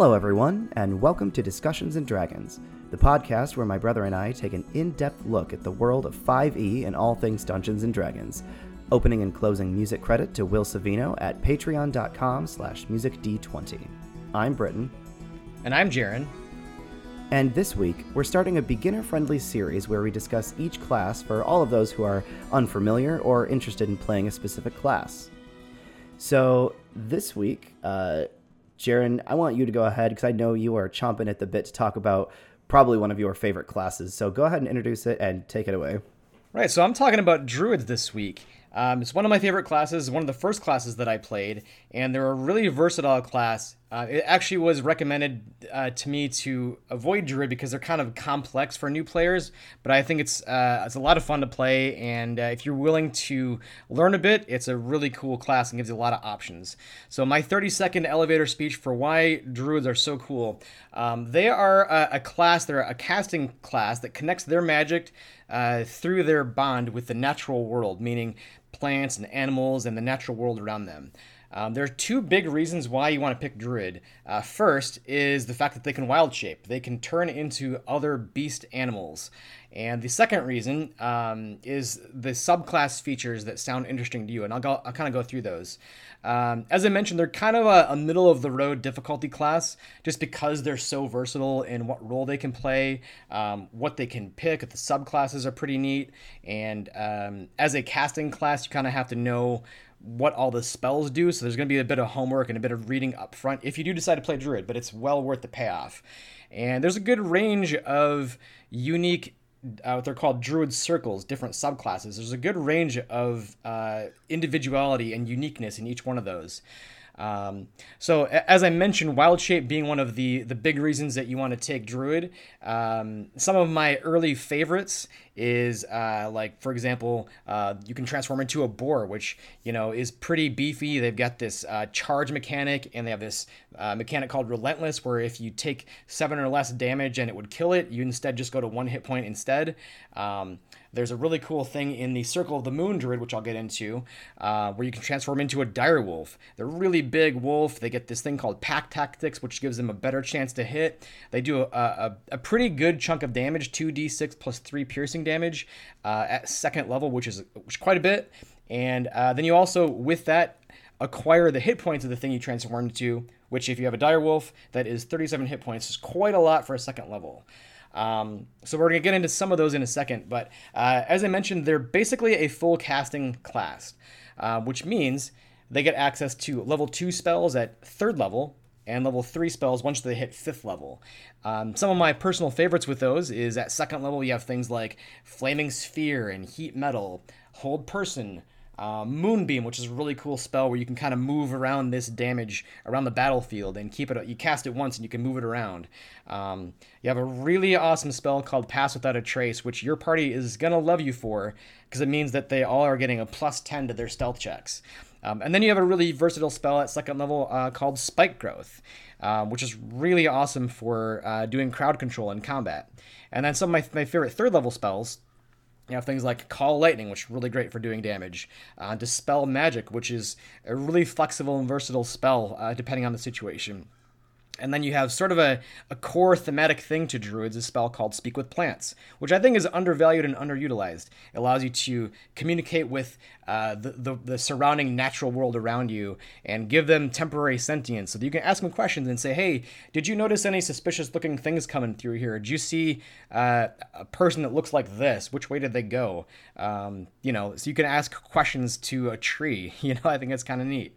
Hello, everyone, and welcome to Discussions and Dragons, the podcast where my brother and I take an in depth look at the world of 5e and all things Dungeons and Dragons. Opening and closing music credit to Will Savino at patreon.com slash musicd20. I'm Britton. And I'm Jaron. And this week, we're starting a beginner friendly series where we discuss each class for all of those who are unfamiliar or interested in playing a specific class. So, this week, uh, Jaron, I want you to go ahead because I know you are chomping at the bit to talk about probably one of your favorite classes. So, go ahead and introduce it and take it away. Right, so I'm talking about Druids this week. Um, it's one of my favorite classes, one of the first classes that I played, and they're a really versatile class. Uh, it actually was recommended uh, to me to avoid Druid because they're kind of complex for new players, but I think it's uh, it's a lot of fun to play, and uh, if you're willing to learn a bit, it's a really cool class and gives you a lot of options. So my 30 second elevator speech for why Druids are so cool. Um, they are a, a, class, they're a casting class that connects their magic uh, through their bond with the natural world, meaning plants and animals and the natural world around them. Um, there are two big reasons why you want to pick Druid. Uh, first is the fact that they can wild shape, they can turn into other beast animals. And the second reason um, is the subclass features that sound interesting to you, and I'll, go, I'll kind of go through those. Um, as I mentioned, they're kind of a, a, middle of the road difficulty class just because they're so versatile in what role they can play, um, what they can pick. The subclasses are pretty neat. And um, as a casting class, you kind of have to know what all the spells do. So there's going to be a bit of homework and a bit of reading up front if you do decide to play Druid, but it's well worth the payoff. And there's a good range of unique uh, what they're called druid circles, different subclasses. There's a good range of uh, individuality and uniqueness in each one of those. Um, so as I mentioned, wild shape being one of the the big reasons that you want to take druid. Um, some of my early favorites is uh, like for example, uh, you can transform into a boar, which you know is pretty beefy. They've got this uh, charge mechanic, and they have this uh, mechanic called relentless, where if you take seven or less damage and it would kill it, you instead just go to one hit point instead. Um, there's a really cool thing in the Circle of the Moon Druid, which I'll get into, uh, where you can transform into a dire wolf. They're really big wolf. They get this thing called pack tactics, which gives them a better chance to hit. They do a, a, a pretty good chunk of damage, 2d6 plus 3 piercing damage uh, at second level, which is, which quite a bit. And uh, then you also, with that, acquire the hit points of the thing you transform into, which if you have a dire wolf, that is 37 hit points, is quite a lot for a second level. Um, so we're going to get into some of those in a second, but uh, as I mentioned, they're basically a full casting class, uh, which means they get access to level 2 spells at third level and level 3 spells once they hit 5th level. Um, some of my personal favorites with those is at second level you have things like Flaming Sphere and Heat Metal, Hold Person, uh, Moonbeam, which is a really cool spell where you can kind of move around this damage around the battlefield and keep it. You cast it once and you can move it around. Um, you have a really awesome spell called Pass Without a Trace, which your party is gonna love you for because it means that they all are getting a plus ten to their stealth checks. Um, and then you have a really versatile spell at second level uh, called Spike Growth, uh, which is really awesome for uh, doing crowd control in combat. And then some of my, my favorite third level spells you have things like Call Lightning, which is really great for doing damage. Uh, Dispel Magic, which is a really flexible and versatile spell uh, depending on the situation. And then you have sort of a, a core thematic thing to druids, a spell called Speak with Plants, which I think is undervalued and underutilized. It allows you to communicate with uh, the, the, the, surrounding natural world around you and give them temporary sentience so that you can ask them questions and say, hey, did you notice any suspicious looking things coming through here? Did you see uh, a person that looks like this? Which way did they go? Um, you know, so you can ask questions to a tree. You know, I think that's kind of neat.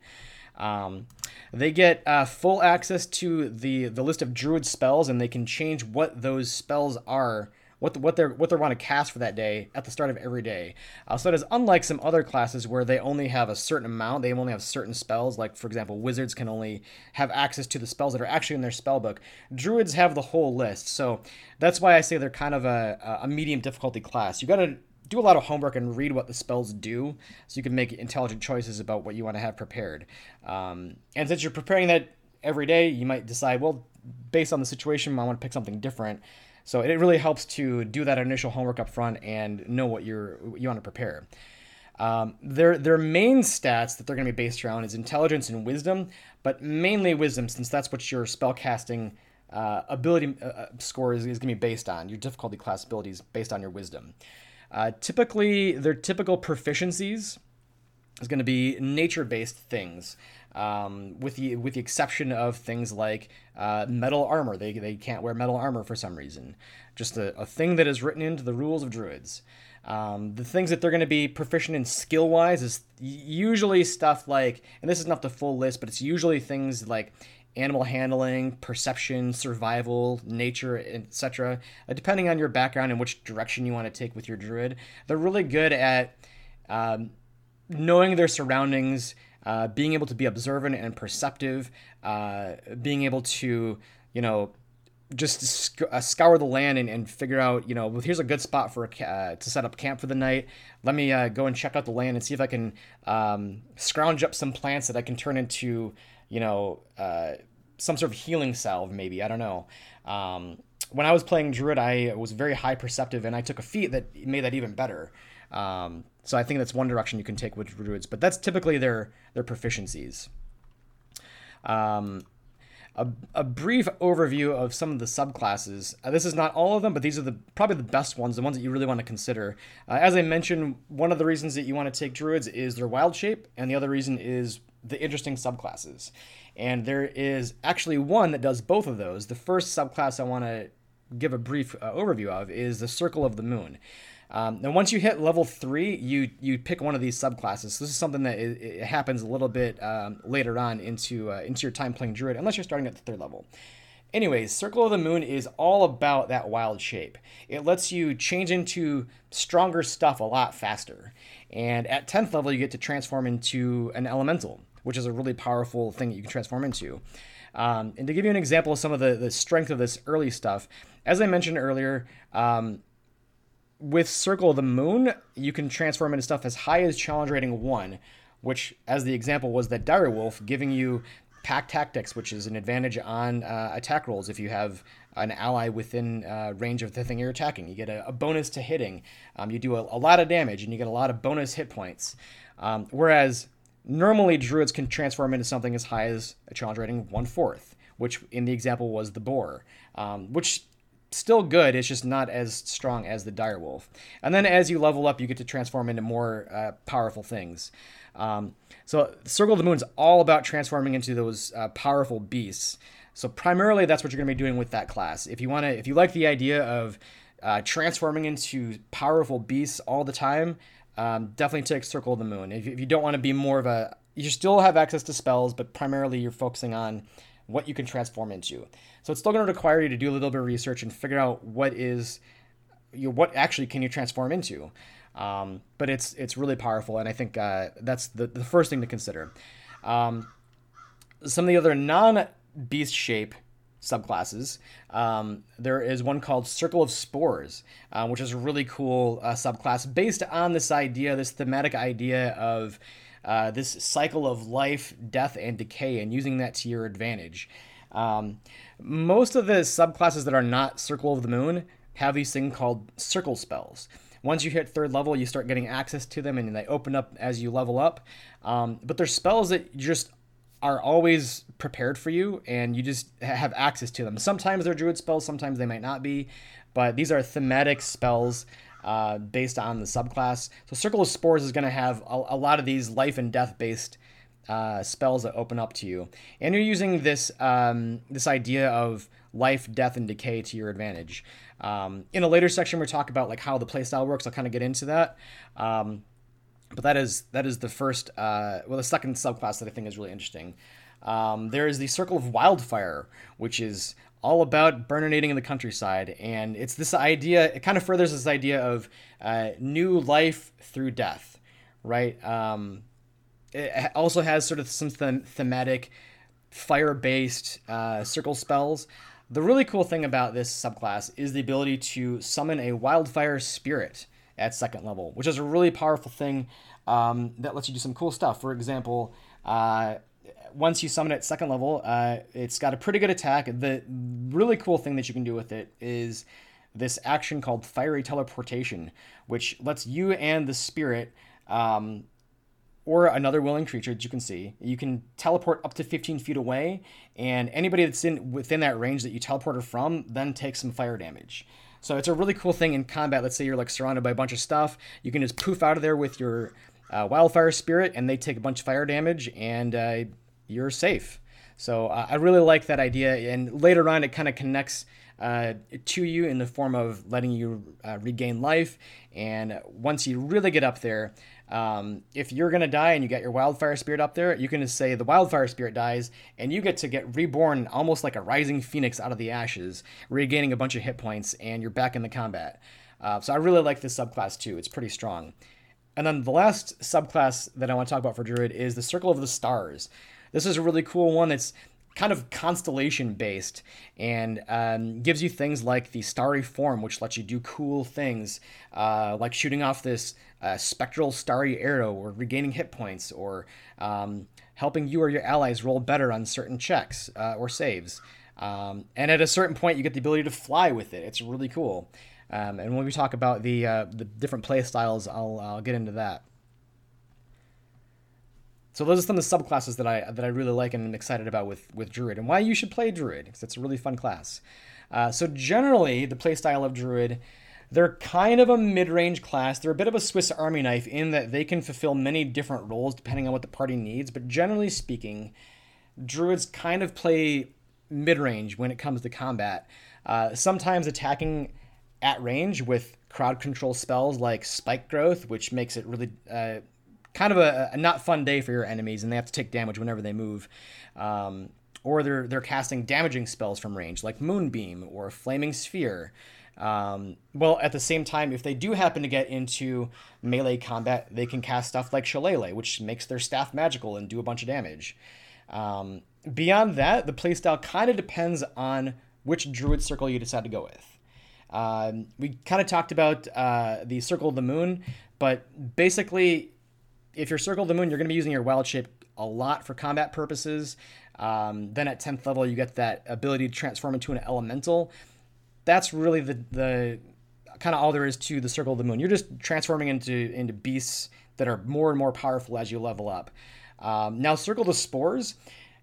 Um, they get uh, full access to the the list of druid spells, and they can change what those spells are, what the, what they're what they want to cast for that day at the start of every day. Uh, so that is unlike some other classes where they only have a certain amount. They only have certain spells. Like for example, wizards can only have access to the spells that are actually in their spell book. Druids have the whole list. So that's why I say they're kind of a, a medium difficulty class. You got to do a lot of homework and read what the spells do so you can make intelligent choices about what you want to have prepared. Um, and since you're preparing that every day, you might decide, well, based on the situation, I want to pick something different. So it really helps to do that initial homework up front and know what you're you want to prepare. Um, their their main stats that they're going to be based around is intelligence and wisdom, but mainly wisdom, since that's what your spellcasting uh, ability uh, uh score is, is going to be based on. Your difficulty class abilities based on your wisdom. Uh, typically, their typical proficiencies is going to be nature-based things, um, with the with the exception of things like uh, metal armor. They, they can't wear metal armor for some reason. Just a, a thing that is written into the rules of druids. Um, the things that they're going to be proficient in skill wise is usually stuff like, and this is not the full list, but it's usually things like animal handling, perception, survival, nature, etc. Uh, depending on your background and which direction you want to take with your druid, they're really good at um, knowing their surroundings, uh, being able to be observant and perceptive, uh, being able to, you know, just sc- uh, scour the land and, and figure out, you know, well, here's a good spot for ca- uh, to set up camp for the night. Let me uh, go and check out the land and see if I can um, scrounge up some plants that I can turn into, you know, uh, some sort of healing salve, maybe. I don't know. Um, when I was playing Druid, I was very high perceptive, and I took a feat that made that even better. Um, so I think that's one direction you can take with Druids, but that's typically their their proficiencies. Um, a, a brief overview of some of the subclasses. Uh, this is not all of them, but these are the probably the best ones, the ones that you really want to consider. Uh, as I mentioned, one of the reasons that you want to take druids is their wild shape, and the other reason is the interesting subclasses. And there is actually one that does both of those. The first subclass I want to give a brief uh, overview of is the Circle of the Moon. Um, and once you hit level three, you you pick one of these subclasses. This is something that it, it happens a little bit um, later on into uh, into your time playing druid, unless you're starting at the third level. Anyways, Circle of the Moon is all about that wild shape. It lets you change into stronger stuff a lot faster. And at 10th level, you get to transform into an elemental, which is a really powerful thing that you can transform into. Um, and to give you an example of some of the, the strength of this early stuff, as I mentioned earlier, um, with Circle of the Moon, you can transform into stuff as high as challenge rating one, which, as the example, was that Dire Wolf, giving you pack tactics, which is an advantage on uh, attack rolls if you have an ally within uh, range of the thing you're attacking. You get a, a bonus to hitting. Um, you do a, a, lot of damage and you get a lot of bonus hit points. Um, whereas normally druids can transform into something as high as a challenge rating one fourth, which in the example was the boar, um, which still good. It's just not as strong as the direwolf. And then as you level up, you get to transform into more uh, powerful things. Um, so Circle of the Moon is all about transforming into those uh, powerful beasts. So primarily, that's what you're going to be doing with that class. If you want to, if you like the idea of uh, transforming into powerful beasts all the time, um, definitely take Circle of the Moon. If, if you don't want to be more of a, you still have access to spells, but primarily you're focusing on what you can transform into. So it's still going to require you to do a little bit of research and figure out what is, you know, what actually can you transform into. Um, but it's it's really powerful, and I think uh, that's the, the first thing to consider. Um, some of the other non beast shape subclasses. Um, there is one called Circle of Spores, uh, which is a really cool uh, subclass based on this idea, this thematic idea of uh, this cycle of life, death, and decay, and using that to your advantage. Um, most of the subclasses that are not Circle of the Moon have these things called circle spells. Once you hit third level, you start getting access to them, and they open up as you level up. Um, but they're spells that just are always prepared for you, and you just have access to them. Sometimes they're druid spells, sometimes they might not be, but these are thematic spells uh, based on the subclass. So Circle of Spores is going to have a, a, lot of these life and death based uh, spells that open up to you, and you're using this um, this idea of life, death, and decay to your advantage. Um, in a later section, we talk about like how the playstyle works. I'll kind of get into that. Um, but that is that is the first, uh, well, the second subclass that I think is really interesting. Um, there is the Circle of Wildfire, which is all about burninating in the countryside, and it's this idea. It kind of furthers this idea of uh, new life through death, right? Um, it also has sort of some them- thematic fire-based uh, circle spells. The really cool thing about this subclass is the ability to summon a wildfire spirit at second level, which is a really powerful thing um, that lets you do some cool stuff. For example, uh, once you summon it at second level, uh, it's got a pretty good attack. The really cool thing that you can do with it is this action called Fiery Teleportation, which lets you and the spirit Um, or another willing creature that you can see. You can teleport up to 15 feet away, and anybody that's in within that range that you teleported from then takes some fire damage. So it's a really cool thing in combat. Let's say you're like surrounded by a bunch of stuff, you can just poof out of there with your uh, wildfire spirit, and they take a bunch of fire damage, and uh, you're safe. So uh, I really like that idea, and later on it kind of connects uh, to you in the form of letting you uh, regain life. And once you really get up there, um, if you're gonna die and you get your wildfire spirit up there, you can just say the wildfire spirit dies, and you get to get reborn almost like a rising phoenix out of the ashes, regaining a bunch of hit points, and you're back in the combat. Uh, so I really like this subclass too. It's pretty strong. And then the last subclass that I want to talk about for Druid is the Circle of the Stars. This is a really cool one that's kind of constellation based and um, gives you things like the starry form which lets you do cool things uh, like shooting off this uh, spectral starry arrow or regaining hit points or um, helping you or your allies roll better on certain checks uh, or saves. Um, and at a certain point you get the ability to fly with it. It's really cool. Um, and when we talk about the uh, the different play styles I'll, I'll get into that. So those are some of the subclasses that I that I really like and am excited about with with Druid, and why you should play Druid because it's a really fun class. Uh, so generally, the playstyle of Druid, they're kind of a mid-range class. They're a bit of a Swiss Army knife in that they can fulfill many different roles depending on what the party needs. But generally speaking, Druids kind of play mid-range when it comes to combat. Uh, sometimes attacking at range with crowd control spells like Spike Growth, which makes it really uh, kind of a, a, not fun day for your enemies, and they have to take damage whenever they move. Um, or they're they're casting damaging spells from range, like Moonbeam or Flaming Sphere. Um, well, at the same time, if they do happen to get into melee combat, they can cast stuff like Shillelagh, which makes their staff magical and do a bunch of damage. Um, beyond that, the playstyle kind of depends on which druid circle you decide to go with. Um, we kind of talked about uh, the Circle of the Moon, but basically, if you're Circle of the Moon, you're going to be using your wild shape a lot for combat purposes. Um, then at 10th level, you get that ability to transform into an elemental. That's really the, the kind of all there is to the Circle of the Moon. You're just transforming into, into beasts that are more and more powerful as you level up. Um, now, Circle the Spores,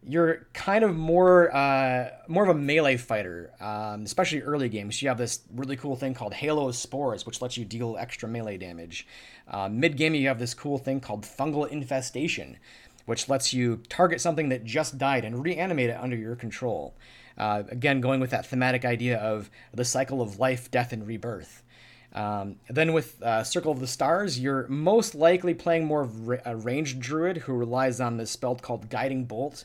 you're kind of more uh, more of a melee fighter, um, especially early games. You have this really cool thing called Halo Spores, which lets you deal extra melee damage. Uh, Mid game, you have this cool thing called Fungal Infestation, which lets you target something that just died and reanimate it under your control. Uh, again, going with that thematic idea of the cycle of life, death, and rebirth. Um, then with uh, Circle of the Stars, you're most likely playing more of a ranged druid who relies on this spell called Guiding Bolt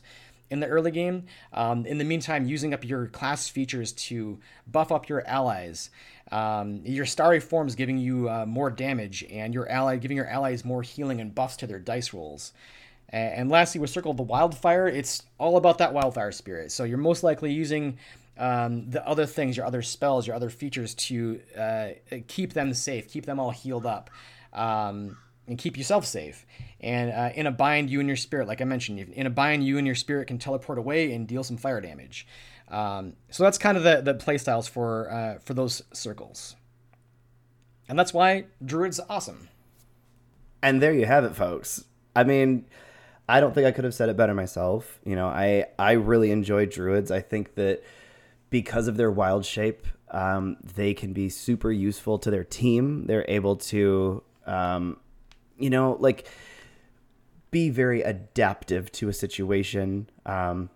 in the early game. Um, in the meantime, using up your class features to buff up your allies. Um, your starry forms giving you uh, more damage, and your ally giving your allies more healing and buffs to their dice rolls. And lastly, with Circle of the Wildfire, it's all about that wildfire spirit. So you're most likely using um, the other things, your other spells, your other features to uh, keep them safe, keep them all healed up, um, and keep yourself safe. And uh, in a bind, you and your spirit, like I mentioned, in a bind, you and your spirit can teleport away and deal some fire damage. Um, so that's kind of the the play styles for uh, for those circles, and that's why Druid's awesome. And there you have it, folks. I mean, I don't think I could have said it better myself. You know, I I really enjoy Druids. I think that because of their wild shape, um, they can be super useful to their team. They're able to, um, you know, like be very adaptive to a situation. Um,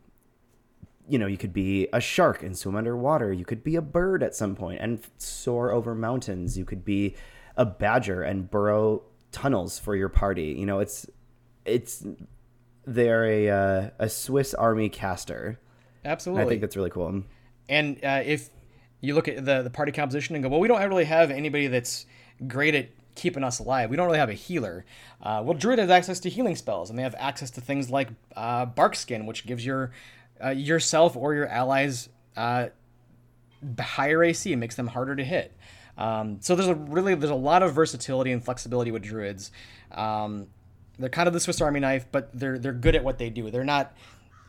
you know, you could be a shark and swim underwater. You could be a bird at some point and soar over mountains. You could be a badger and burrow tunnels for your party. You know, it's it's they're a uh, a Swiss Army caster. Absolutely, and I think that's really cool. And uh, if you look at the the party composition and go, well, we don't really have anybody that's great at keeping us alive. We don't really have a healer. Uh, well, Druid has access to healing spells, and they have access to things like uh, Bark Skin, which gives your uh, yourself or your allies uh, higher AC and makes them harder to hit. Um, so there's a really there's a lot of versatility and flexibility with druids. Um, they're kind of the Swiss Army knife, but they're they're good at what they do. They're not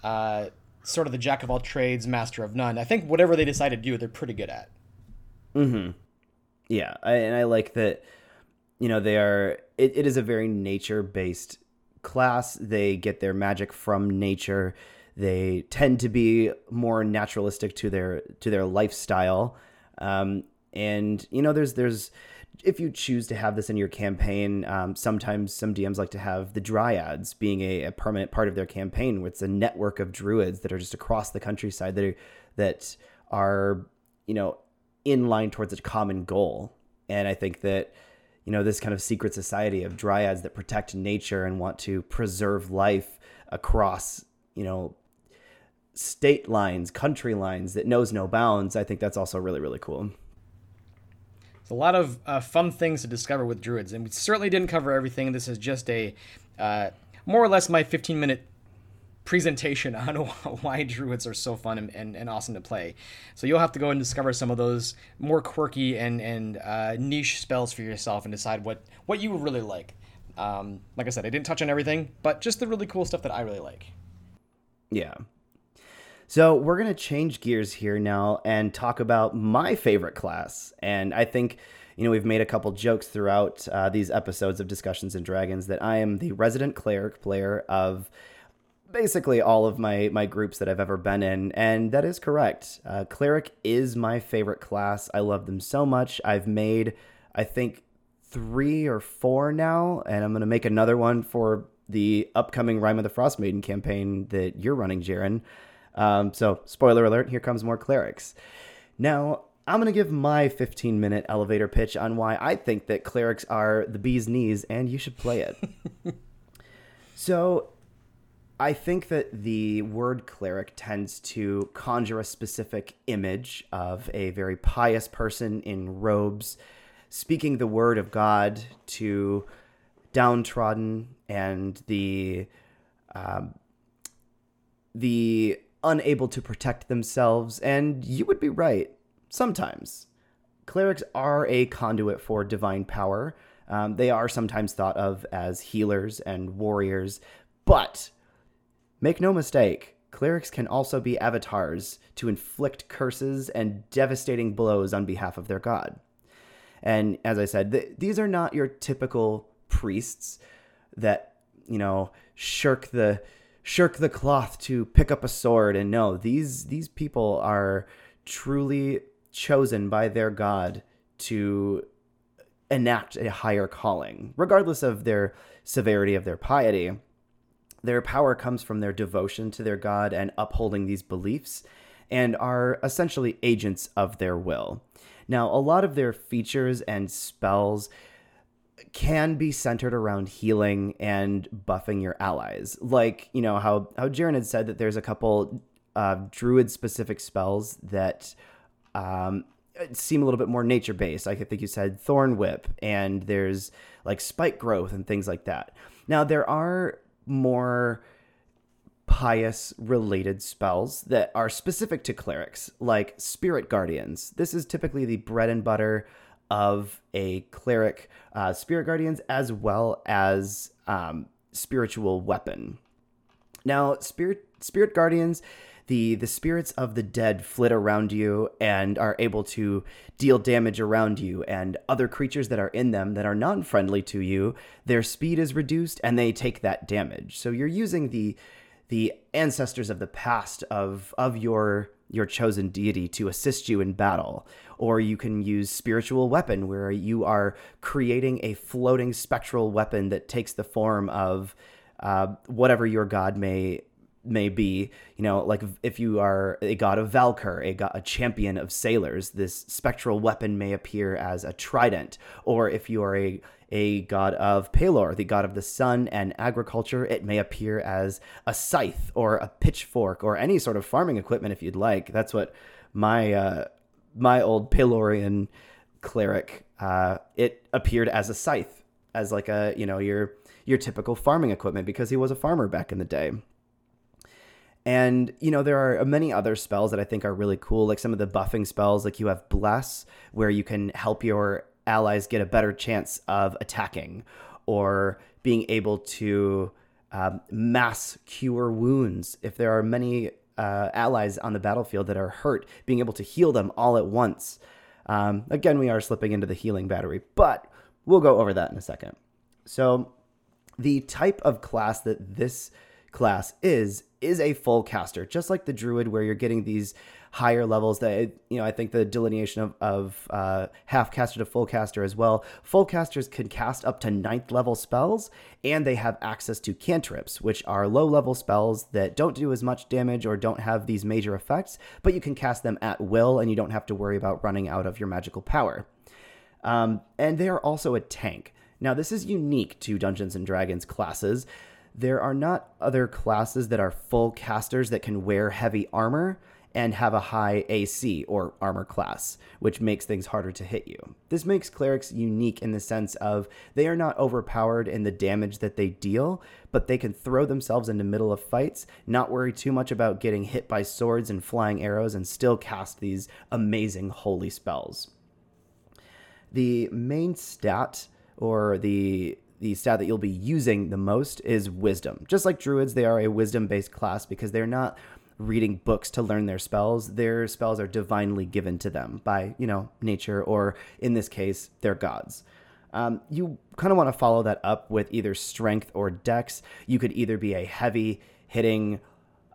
uh, sort of the jack of all trades, master of none. I think whatever they decide to do, they're pretty good at. Hmm. Yeah, I, and I like that. you know, they are. It, it is a very nature based class. They get their magic from nature. They tend to be more naturalistic to their to their lifestyle. Um, and you know, there's there's if you choose to have this in your campaign, um, sometimes some DMs like to have the dryads being a, a, permanent part of their campaign, where it's a network of druids that are just across the countryside that are that are you know in line towards a common goal. And I think that you know this kind of secret society of dryads that protect nature and want to preserve life across you know state lines, country lines that knows no bounds. I think that's also really really cool a lot of uh, fun things to discover with druids, and we certainly didn't cover everything. This is just a uh, more or less my 15 minute presentation on why druids are so fun and, and, and, awesome to play. So you'll have to go and discover some of those more quirky and and uh, niche spells for yourself and decide what what you really like. Um, like I said, I didn't touch on everything, but just the really cool stuff that I really like. Yeah, so we're going to change gears here now and talk about my favorite class. And I think, you know, we've made a couple jokes throughout uh, these episodes of Discussions and Dragons that I am the resident cleric player of basically all of my my groups that I've ever been in, and that is correct. Uh, cleric is my favorite class. I love them so much. I've made, I think, three or four now, and I'm going to make another one for the upcoming Rime of the Frost Maiden campaign that you're running, Jaron. Um, so, spoiler alert, here comes more clerics. Now, I'm going to give my 15 minute elevator pitch on why I think that clerics are the bee's knees and you should play it. so, I think that the word cleric tends to conjure a specific image of a very pious person in robes speaking the word of God to downtrodden and the um, the unable to protect themselves, and you would be right. Sometimes. Clerics are a conduit for divine power. Um, they are sometimes thought of as healers and warriors, but make no mistake, clerics can also be avatars to inflict curses and devastating blows on behalf of their god. And as I said, th- these are not your typical priests that, you know, shirk the shirk the cloth to pick up a sword. And no these these people are truly chosen by their god to enact a higher calling regardless of their severity of their piety. Their power comes from their devotion to their god and upholding these beliefs and are essentially agents of their will. Now a lot of their features and spells can be centered around healing and buffing your allies. Like, you know, how, how Jaron had said that there's a couple uh, druid specific spells that um, seem a little bit more nature based. Like I think you said Thorn Whip, and there's like Spike Growth and things like that. Now, there are more pious related spells that are specific to clerics, like Spirit Guardians. This is typically the bread and butter of a cleric, uh, spirit guardians, as well as um, spiritual weapon. Now, spirit spirit guardians, the the spirits of the dead flit around you and are able to deal damage around you, and other creatures that are in them that are non friendly to you, their speed is reduced and they take that damage. So you're using the the ancestors of the past of of your your chosen deity to assist you in battle. Or you can use spiritual weapon where you are creating a floating spectral weapon that takes the form of uh, whatever your god may may be you know like if you are a god of Valkur a, god, a champion of sailors this spectral weapon may appear as a trident or if you are a a god of Pelor, the god of the sun and agriculture, it may appear as a scythe or a pitchfork or any sort of farming equipment if you'd like. That's what my uh, my old Pelorian cleric, uh, it appeared as a scythe, as like a you know your your typical farming equipment because he was a farmer back in the day. And you know there are many other spells that I think are really cool, like some of the buffing spells. Like you have bless, where you can help your allies get a better chance of attacking, or being able to um, mass cure wounds if there are many uh, allies on the battlefield that are hurt, being able to heal them all at once. Um, again, we are slipping into the healing battery, but we'll go over that in a second. So, the type of class that this class is is a full caster, just like the druid, where you're getting these higher levels that you know i think the delineation of, of uh, half caster to full caster as well. Full casters can cast up to ninth level spells and they have access to cantrips which are low level spells that don't do as much damage or don't have these major effects but you can cast them at will and you don't have to worry about running out of your magical power. Um, and they are also a tank. Now this is unique to dungeons and dragons classes there are not other classes that are full casters that can wear heavy armor and have a high AC or armor class, which makes things harder to hit you. This makes clerics unique in the sense of they are not overpowered in the damage that they deal, but they can throw themselves into middle of fights, not worry too much about getting hit by swords and flying arrows, and still cast these amazing holy spells. The main stat or the the stat that you'll be using the most is wisdom. Just like druids, they are a wisdom based class because they're not reading books to learn their spells. Their spells are divinely given to them by, you know, nature or in this case, their gods. Um, you kind of want to follow that up with either strength or dex. You could either be a heavy hitting,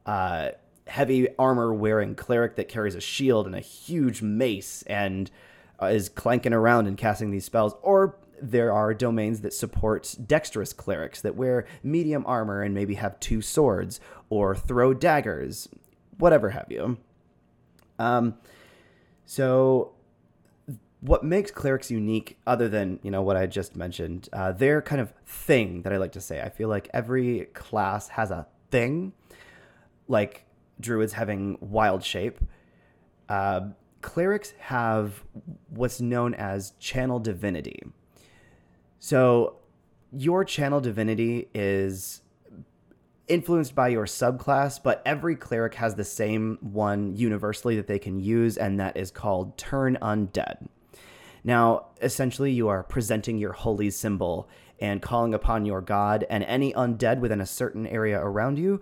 uh, heavy armor wearing cleric that carries a shield and a huge mace and uh, is clanking around and casting these spells, or there are domains that support dexterous clerics that wear medium armor and maybe have two swords or throw daggers, whatever have you. Um, so what makes clerics unique other than you know what i just mentioned uh, their kind of thing that i like to say i feel like every class has a thing like druids having wild shape uh, clerics have what's known as channel divinity so your channel divinity is influenced by your subclass, but every cleric has the same one universally that they can use, and that is called Turn Undead. Now, essentially, you are presenting your holy symbol and calling upon your god, and any undead within a certain area around you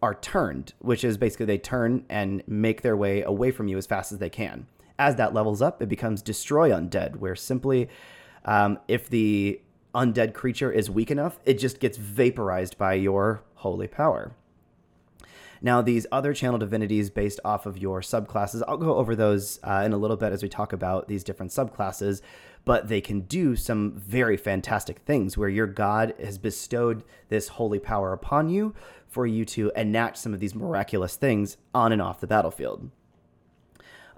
are turned, which is basically they turn and make their way away from you as fast as they can. As that levels up, it becomes Destroy Undead, where simply um, if the undead creature is weak enough, it just gets vaporized by your holy power. Now, these other channel divinities based off of your subclasses, I'll go over those uh, in a little bit as we talk about these different subclasses, but they can do some very fantastic things where your God has bestowed this holy power upon you for you to enact some of these miraculous things on and off the battlefield.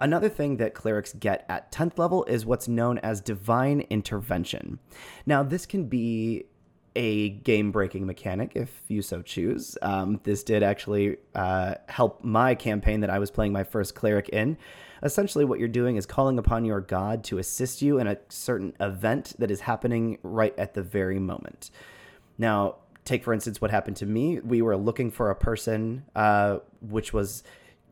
Another thing that clerics get at 10th level is what's known as divine intervention. Now, this can be a game breaking mechanic if you so choose. Um, this did actually uh, help my campaign that I was playing my first cleric in. Essentially, what you're doing is calling upon your god to assist you in a certain event that is happening right at the very moment. Now, take for instance what happened to me. We were looking for a person, uh, which was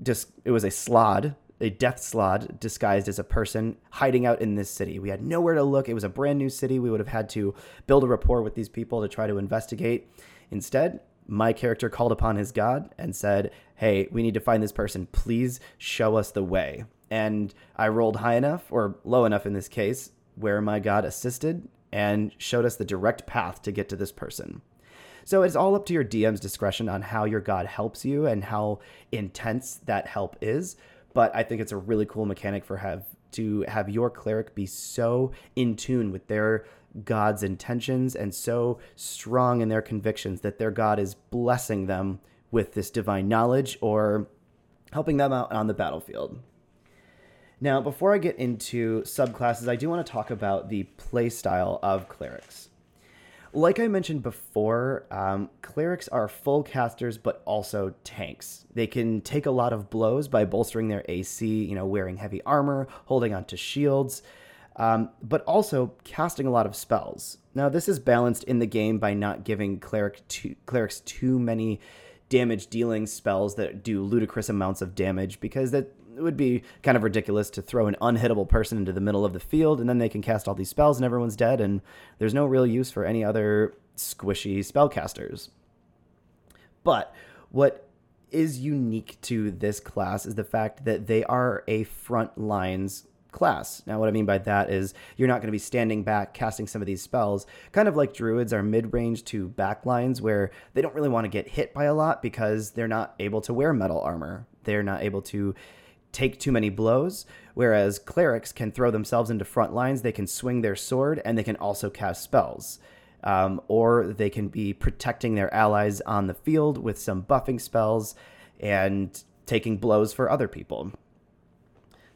just, it was a slaad a death slaad disguised as a person hiding out in this city. We had nowhere to look. It was a brand new city. We would have had to build a rapport with these people to try to investigate. Instead, my character called upon his god and said, Hey, we need to find this person. Please show us the way. And I rolled high enough, or low enough in this case, where my god assisted and showed us the direct path to get to this person. So it's all up to your DM's discretion on how your god helps you and how intense that help is but I think it's a really cool mechanic for have to have your cleric be so in tune with their god's intentions and so strong in their convictions that their god is blessing them with this divine knowledge or helping them out on the battlefield. Now, before I get into subclasses, I do want to talk about the playstyle of clerics. Like I mentioned before, um, clerics are full casters, but also tanks. They can take a lot of blows by bolstering their AC, you know, wearing heavy armor, holding onto shields, um, but also casting a lot of spells. Now, this is balanced in the game by not giving cleric too, clerics too many damage dealing spells that do ludicrous amounts of damage because that it would be kind of ridiculous to throw an unhittable person into the middle of the field and then they can cast all these spells and everyone's dead and there's no real use for any other squishy spellcasters. But what is unique to this class is the fact that they are a front lines class. Now, what I mean by that is you're not going to be standing back casting some of these spells, kind of like druids are mid range to backlines where they don't really want to get hit by a lot because they're not able to wear metal armor. They're not able to take too many blows, whereas clerics can throw themselves into front lines, they can swing their sword, and they can also cast spells. Um, or they can be protecting their allies on the field with some buffing spells and taking blows for other people.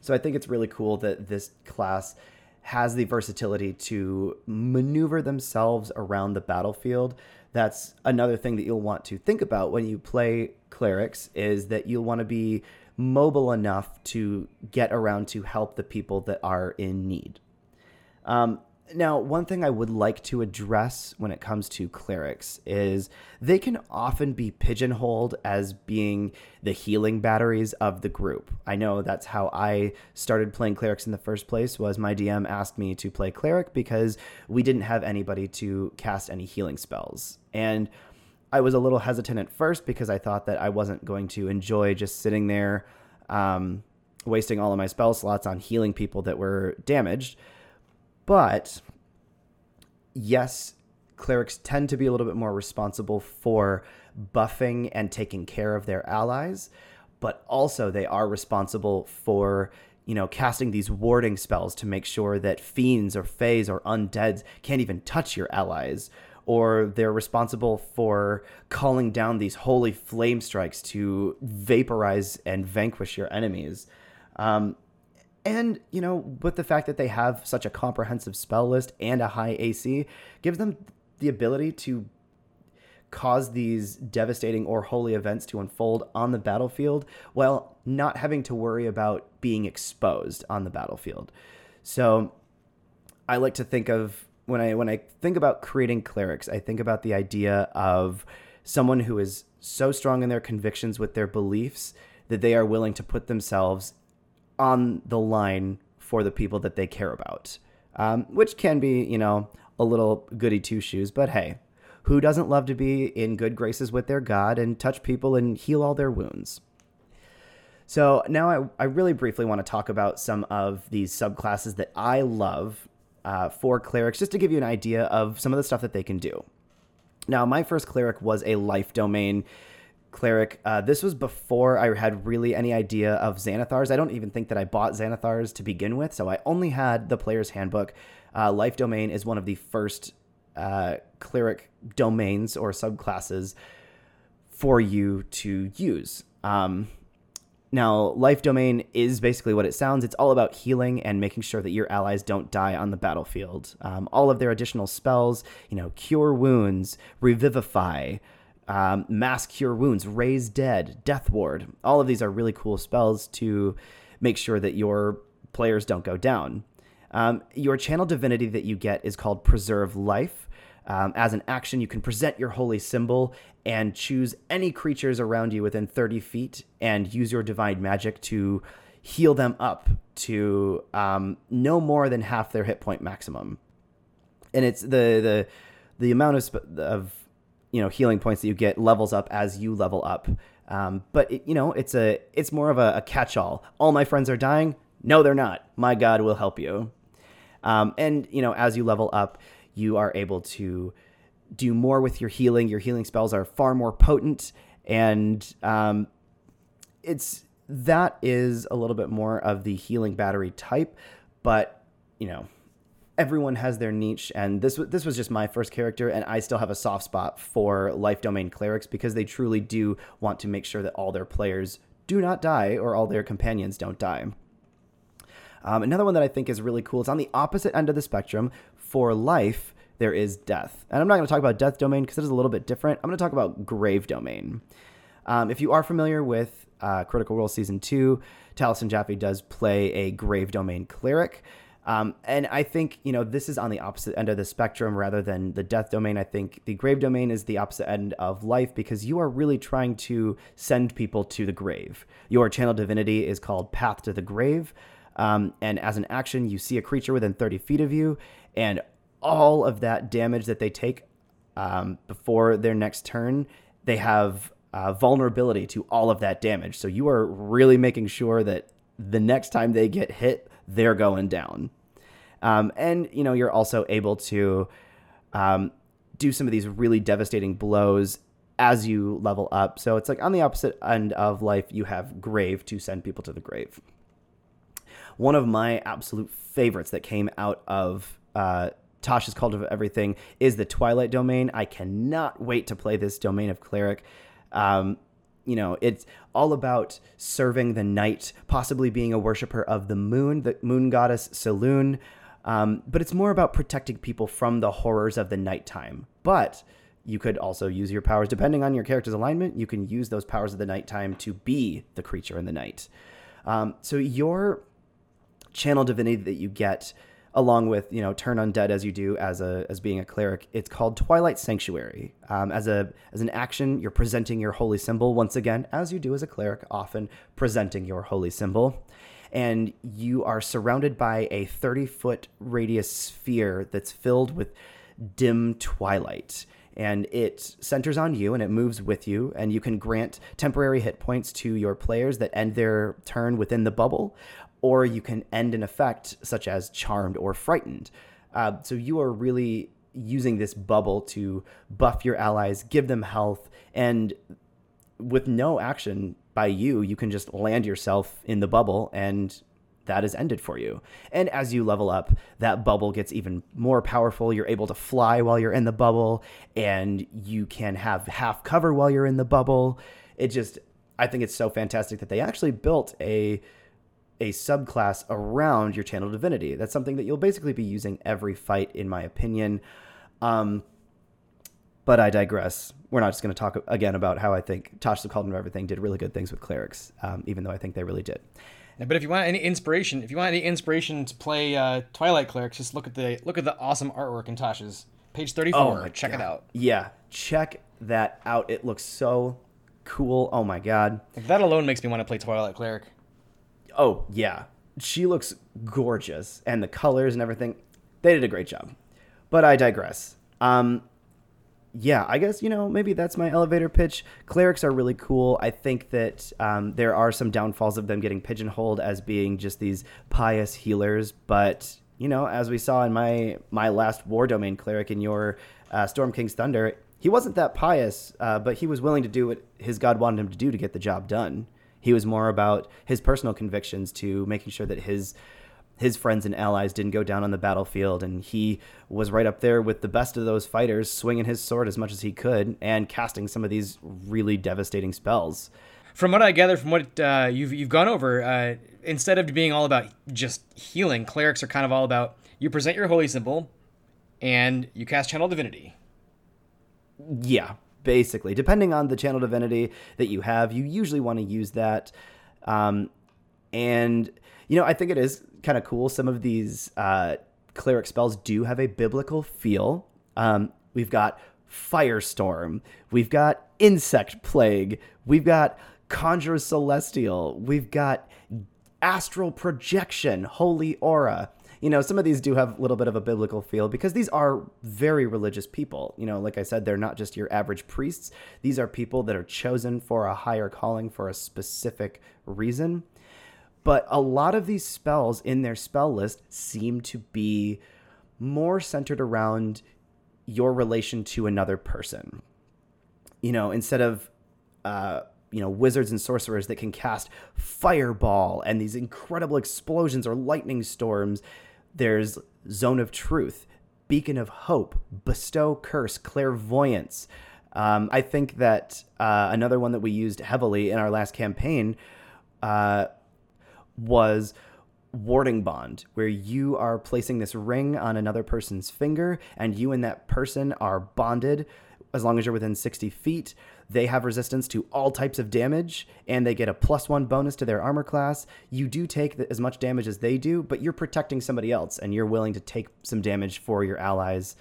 So I think it's really cool that this class has the versatility to maneuver themselves around the battlefield. That's another thing that you'll want to think about when you play clerics is that you'll want to be mobile enough to get around to help the people that are in need. Um, now, one thing I would like to address when it comes to clerics is they can often be pigeonholed as being the healing batteries of the group. I know that's how I started playing clerics in the first place was my DM asked me to play cleric because we didn't have anybody to cast any healing spells. And I was a little hesitant at first because I thought that I wasn't going to enjoy just sitting there um, wasting all of my spell slots on healing people that were damaged. But yes, clerics tend to be a little bit more responsible for buffing and taking care of their allies, but also they are responsible for you know casting these warding spells to make sure that fiends or fays or undeads can't even touch your allies or they're responsible for calling down these holy flame strikes to vaporize and vanquish your enemies um, and, you know, with the fact that they have such a comprehensive spell list and a high AC, gives them the ability to cause these devastating or holy events to unfold on the battlefield while not having to worry about being exposed on the battlefield. So I like to think of when I when I think about creating clerics, I think about the idea of someone who is so strong in their convictions with their beliefs that they are willing to put themselves on the line for the people that they care about, um, which can be, you know, a little goody two shoes. But hey, who doesn't love to be in good graces with their God and touch people and heal all their wounds? So now I, I really briefly want to talk about some of these subclasses that I love uh, for clerics, just to give you an idea of some of the stuff that they can do. Now, my first cleric was a life domain cleric. Uh, this was before I had really any idea of Xanathars. I don't even think that I bought Xanathars to begin with, so I only had the player's handbook. Uh, Life Domain is one of the first uh, cleric domains or subclasses for you to use. Um, now, Life Domain is basically what it sounds. It's all about healing and making sure that your allies don't die on the battlefield. Um, all of their additional spells, you know, Cure Wounds, Revivify, um, Mass Cure Wounds, Raise Dead, Death Ward. All of these are really cool spells to make sure that your players don't go down. Um, your channel divinity that you get is called Preserve Life. Um, as an action, you can present your holy symbol and choose any creatures around you within 30 feet and use your divine magic to heal them up to um, no more than half their hit point maximum. And it's the the the amount of, of you know healing points that you get levels up as you level up. Um, but it, you know it's a it's more of a, a catch-all. All my friends are dying. No, they're not. My God will help you. Um, and you know as you level up, you are able to do more with your healing. Your healing spells are far more potent, and um, it's that is a little bit more of the healing battery type. But you know everyone has their niche and this this was just my first character and I still have a soft spot for life domain clerics because they truly do want to make sure that all their players do not die or all their companions don't die. Um, another one that I think is really cool. It's on the opposite end of the spectrum. For life, there is death, and I'm not going to talk about death domain because it is a little bit different. I'm going to talk about grave domain. Um, if you are familiar with uh, Critical Role Season Two, Taliesin Jaffe does play a grave domain cleric. Um, and I think, you know, this is on the opposite end of the spectrum rather than the death domain. I think the grave domain is the opposite end of life because you are really trying to send people to the grave. Your channel divinity is called Path to the Grave. Um, and as an action, you see a creature within 30 feet of you, and all of that damage that they take um, before their next turn, they have uh, vulnerability to all of that damage. So you are really making sure that the next time they get hit, they're going down. Um, and you know, you're also able to um, do some of these really devastating blows as you level up. So it's like on the opposite end of life, you have grave to send people to the grave. One of my absolute favorites that came out of uh, Tasha's Cauldron of Everything is the Twilight domain. I cannot wait to play this domain of cleric. Um, you know, it's all about serving the night, possibly being a worshiper of the moon, the moon goddess Selûne. Um, but it's more about protecting people from the horrors of the nighttime. But you could also use your powers, depending on your character's alignment, you can use those powers of the nighttime to be the creature in the night. Um, so your channel divinity that you get along with you know turn undead as you do as a as being a cleric it's called twilight sanctuary. Um, as a as an action you're presenting your holy symbol. Once again as you do as a cleric often presenting your holy symbol. And you are surrounded by a 30 foot radius sphere that's filled with dim twilight. And it centers on you and it moves with you and you can grant temporary hit points to your players that end their turn within the bubble or you can end an effect such as charmed or frightened. Uh, so you are really using this bubble to buff your allies, give them health, and with no action by you, you can just land yourself in the bubble and that is ended for you. And as you level up, that bubble gets even more powerful. You're able to fly while you're in the bubble, and you can have half cover while you're in the bubble. It just, I think it's so fantastic that they actually built a a subclass around your channel divinity. That's something that you'll basically be using every fight, in my opinion. Um, but I digress. We're not just going to talk again about how I think Tasha's Cauldron of Everything did really good things with clerics, um, even though I think they really did. But if you want any inspiration, if you want any inspiration to play uh, Twilight clerics, just look at the look at the awesome artwork in Tasha's page thirty four. Oh check god. it out. Yeah, check that out. It looks so cool. Oh my god. That alone makes me want to play Twilight cleric oh yeah, she looks gorgeous, and the colors and everything. They did a great job. But I digress. Um, yeah, I guess you know maybe that's my elevator pitch. Clerics are really cool. I think that um, there are some downfalls of them getting pigeonholed as being just these pious healers, but you know, as we saw in my my last war domain cleric in your uh, Storm King's Thunder, he wasn't that pious, uh, but he was willing to do what his god wanted him to do to get the job done. He was more about his personal convictions to making sure that his his friends and allies didn't go down on the battlefield, and he was right up there with the best of those fighters, swinging his sword as much as he could and casting some of these really devastating spells. From what I gather, from what uh, you've you've gone over, uh, instead of being all about just healing, clerics are kind of all about you present your holy symbol, and you cast channel divinity. Yeah, basically. Depending on the channel divinity that you have, you usually want to use that. Um, and, you know, I think it is kind of cool. Some of these uh, cleric spells do have a biblical feel. Um, we've got Firestorm, we've got Insect Plague, we've got Conjure Celestial, we've got Astral Projection, Holy Aura you know, some of these do have a little bit of a biblical feel because these are very religious people. You know, like I said, they're not just your average priests. These are people that are chosen for a higher calling for a specific reason. But a lot of these spells in their spell list seem to be more centered around your relation to another person. You know, instead of uh, you know wizards and sorcerers that can cast fireball and these incredible explosions or lightning storms there's Zone of Truth, Beacon of Hope, Bestow Curse, Clairvoyance. Um, I think that uh, another one that we used heavily in our last campaign uh, was Warding Bond, where you are placing this ring on another person's finger, and you and that person are bonded as long as you're within 60 feet. They have resistance to all types of damage, and they get a plus one bonus to their armor class. You do take as much damage as they do, but you're protecting somebody else, and you're willing to take some damage for your allies.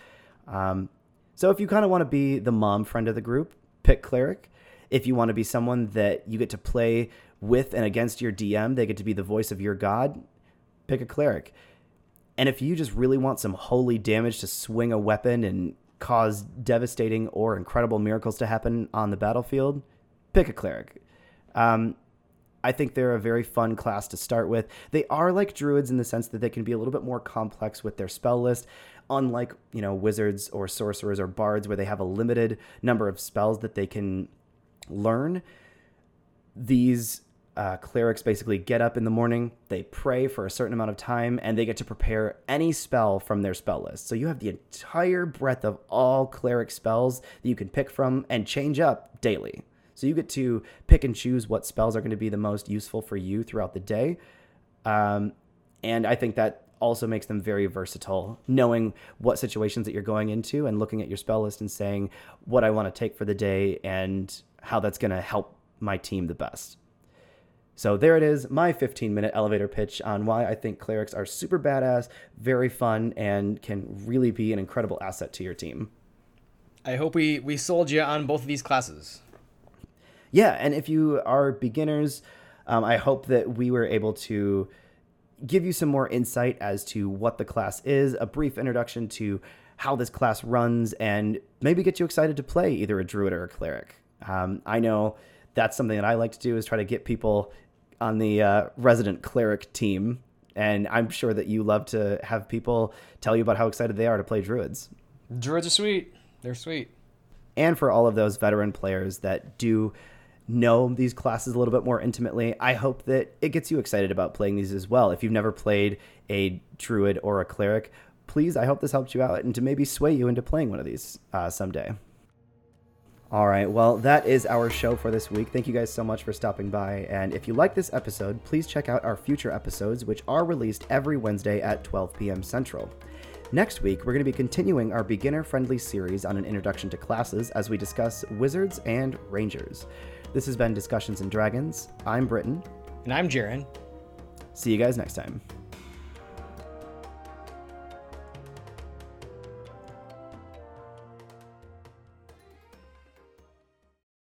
Um, so if you kind of want to be the mom friend of the group, pick cleric. If you want to be someone that you get to play with and against your DM, they get to be the voice of your god, pick a cleric. And if you just really want some holy damage to swing a weapon and cause devastating or incredible miracles to happen on the battlefield, pick a cleric. Um, I think they're a very fun class to start with. They are like druids in the sense that they can be a little bit more complex with their spell list, unlike, you know, wizards or sorcerers or bards where they have a limited number of spells that they can learn. These uh, clerics basically get up in the morning, they pray for a certain amount of time, and they get to prepare any spell from their spell list. So you have the entire breadth of all cleric spells that you can pick from and change up daily. So you get to pick and choose what spells are going to be the most useful for you throughout the day. Um, and I think that also makes them very versatile, knowing what situations that you're going into and looking at your spell list and saying what I want to take for the day and how that's going to help my team the best. So there it is, my 15 minute elevator pitch on why I think clerics are super badass, very fun, and can really be an incredible asset to your team. I hope we, we sold you on both of these classes. Yeah, and if you are beginners, um, I hope that we were able to give you some more insight as to what the class is, a brief introduction to how this class runs, and maybe get you excited to play either a druid or a cleric. Um, I know that's something that I like to do is try to get people on the uh, resident cleric team. And I'm sure that you love to have people tell you about how excited they are to play druids. Druids are sweet. They're sweet. And for all of those veteran players that do know these classes a little bit more intimately, I hope that it gets you excited about playing these as well. If you've never played a druid or a cleric, please, I hope this helps you out and to maybe sway you into playing one of these uh, someday. All right, well, that is our show for this week. Thank you guys so much for stopping by. And if you like this episode, please check out our future episodes, which are released every Wednesday at 12 p.m. Central. Next week, we're going to be continuing our beginner friendly series on an introduction to classes as we discuss wizards and rangers. This has been Discussions and Dragons. I'm Britton. And I'm Jaron. See you guys next time.